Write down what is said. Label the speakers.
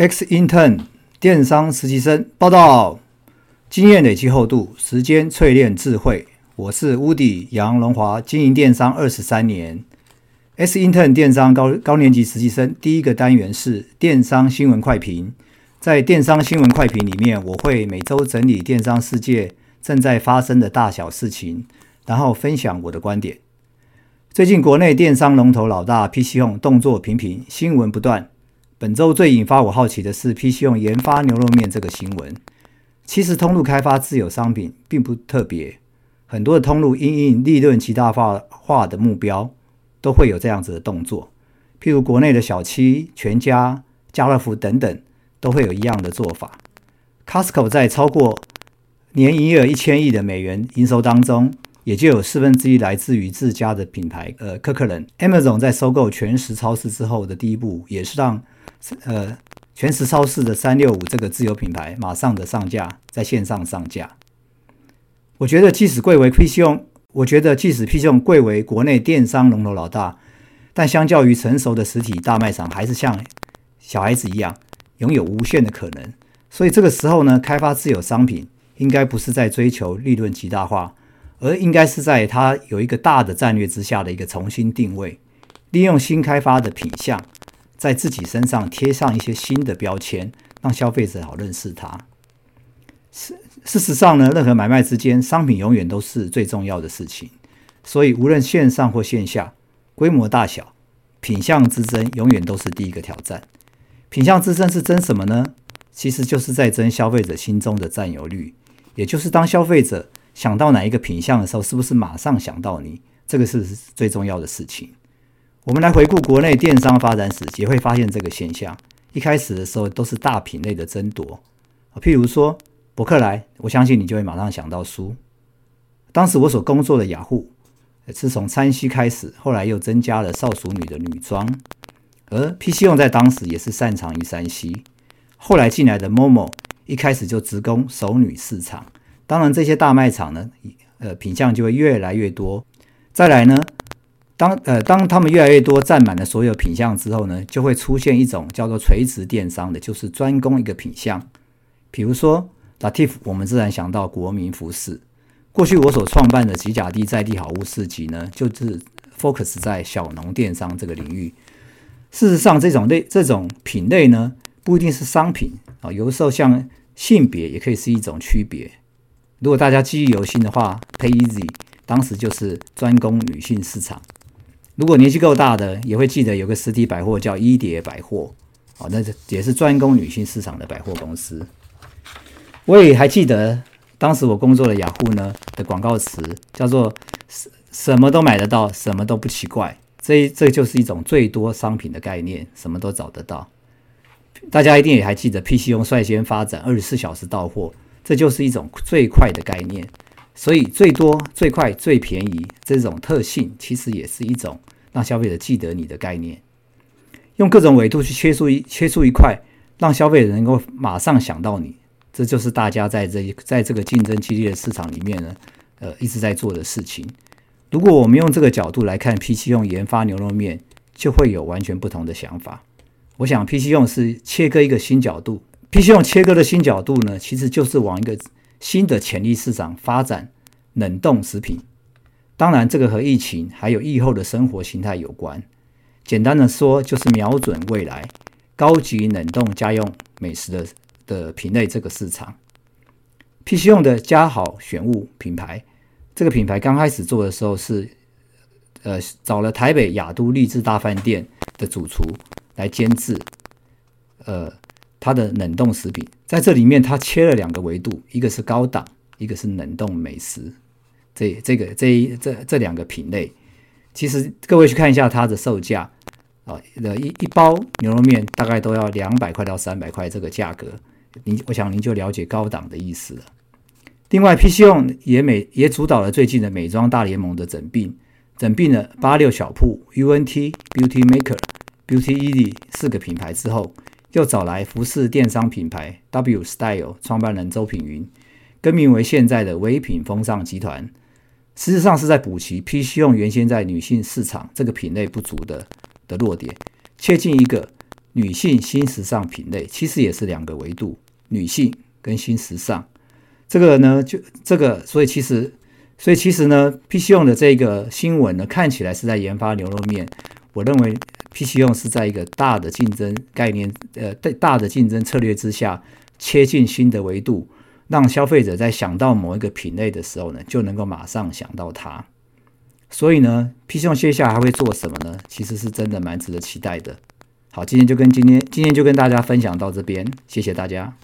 Speaker 1: X Intern 电商实习生报道，经验累积厚度，时间淬炼智慧。我是乌迪杨荣华，经营电商二十三年。X Intern 电商高高年级实习生第一个单元是电商新闻快评。在电商新闻快评里面，我会每周整理电商世界正在发生的大小事情，然后分享我的观点。最近国内电商龙头老大 PC 用动作频频，新闻不断。本周最引发我好奇的是 PC 用研发牛肉面这个新闻。其实通路开发自有商品并不特别，很多的通路因应利润极大化化的目标，都会有这样子的动作。譬如国内的小七、全家、家乐福等等。都会有一样的做法。Costco 在超过年营业额一千亿的美元营收当中，也就有四分之一来自于自家的品牌。呃，可可人 Amazon 在收购全食超市之后的第一步，也是让呃全食超市的三六五这个自有品牌马上的上架，在线上上架。我觉得即使贵为 PC 用，我觉得即使 PC 用贵为国内电商龙头老大，但相较于成熟的实体大卖场，还是像小孩子一样。拥有无限的可能，所以这个时候呢，开发自有商品应该不是在追求利润极大化，而应该是在它有一个大的战略之下的一个重新定位，利用新开发的品相，在自己身上贴上一些新的标签，让消费者好认识它。事事实上呢，任何买卖之间，商品永远都是最重要的事情，所以无论线上或线下，规模大小，品相之争永远都是第一个挑战。品相之争是争什么呢？其实就是在争消费者心中的占有率，也就是当消费者想到哪一个品相的时候，是不是马上想到你？这个是最重要的事情。我们来回顾国内电商发展史，也会发现这个现象。一开始的时候都是大品类的争夺譬如说博客来，我相信你就会马上想到书。当时我所工作的雅虎，是从餐西开始，后来又增加了少淑女的女装。而 PC 用在当时也是擅长于山西，后来进来的 Momo 一开始就直攻熟女市场，当然这些大卖场呢，呃品相就会越来越多。再来呢，当呃当他们越来越多占满了所有品相之后呢，就会出现一种叫做垂直电商的，就是专攻一个品相。比如说 Latif，我们自然想到国民服饰。过去我所创办的吉甲地在地好物市集呢，就是 focus 在小农电商这个领域。事实上，这种类这种品类呢，不一定是商品啊，有的时候像性别也可以是一种区别。如果大家记忆犹新的话，Pay Easy 当时就是专攻女性市场。如果年纪够大的，也会记得有个实体百货叫一叠百货哦，那也是专攻女性市场的百货公司。我也还记得当时我工作的雅虎呢的广告词叫做“什什么都买得到，什么都不奇怪”。这这就是一种最多商品的概念，什么都找得到。大家一定也还记得，PC 用率先发展二十四小时到货，这就是一种最快的概念。所以最多、最快、最便宜这种特性，其实也是一种让消费者记得你的概念。用各种维度去切出一切出一块，让消费者能够马上想到你，这就是大家在这在这个竞争激烈的市场里面呢，呃，一直在做的事情。如果我们用这个角度来看，P 七用研发牛肉面，就会有完全不同的想法。我想，P 七用是切割一个新角度，P 七用切割的新角度呢，其实就是往一个新的潜力市场发展冷冻食品。当然，这个和疫情还有疫后的生活形态有关。简单的说，就是瞄准未来高级冷冻家用美食的的品类这个市场。PC 用的家好选物品牌。这个品牌刚开始做的时候是，呃，找了台北雅都励志大饭店的主厨来监制，呃，它的冷冻食品，在这里面它切了两个维度，一个是高档，一个是冷冻美食，这这个这一这这两个品类，其实各位去看一下它的售价啊，呃一一包牛肉面大概都要两百块到三百块这个价格，您我想您就了解高档的意思了。另外，PC 用也美也主导了最近的美妆大联盟的整并，整并了八六小铺、UNT、Beauty Maker、Beauty Easy 四个品牌之后，又找来服饰电商品牌 W Style 创办人周品云，更名为现在的唯品风尚集团。事实上是在补齐 PC 用原先在女性市场这个品类不足的的弱点，切进一个女性新时尚品类，其实也是两个维度，女性跟新时尚。这个呢，就这个，所以其实，所以其实呢，PC 用的这个新闻呢，看起来是在研发牛肉面。我认为 PC 用是在一个大的竞争概念，呃，大大的竞争策略之下，切进新的维度，让消费者在想到某一个品类的时候呢，就能够马上想到它。所以呢，PC 用接下来还会做什么呢？其实是真的蛮值得期待的。好，今天就跟今天今天就跟大家分享到这边，谢谢大家。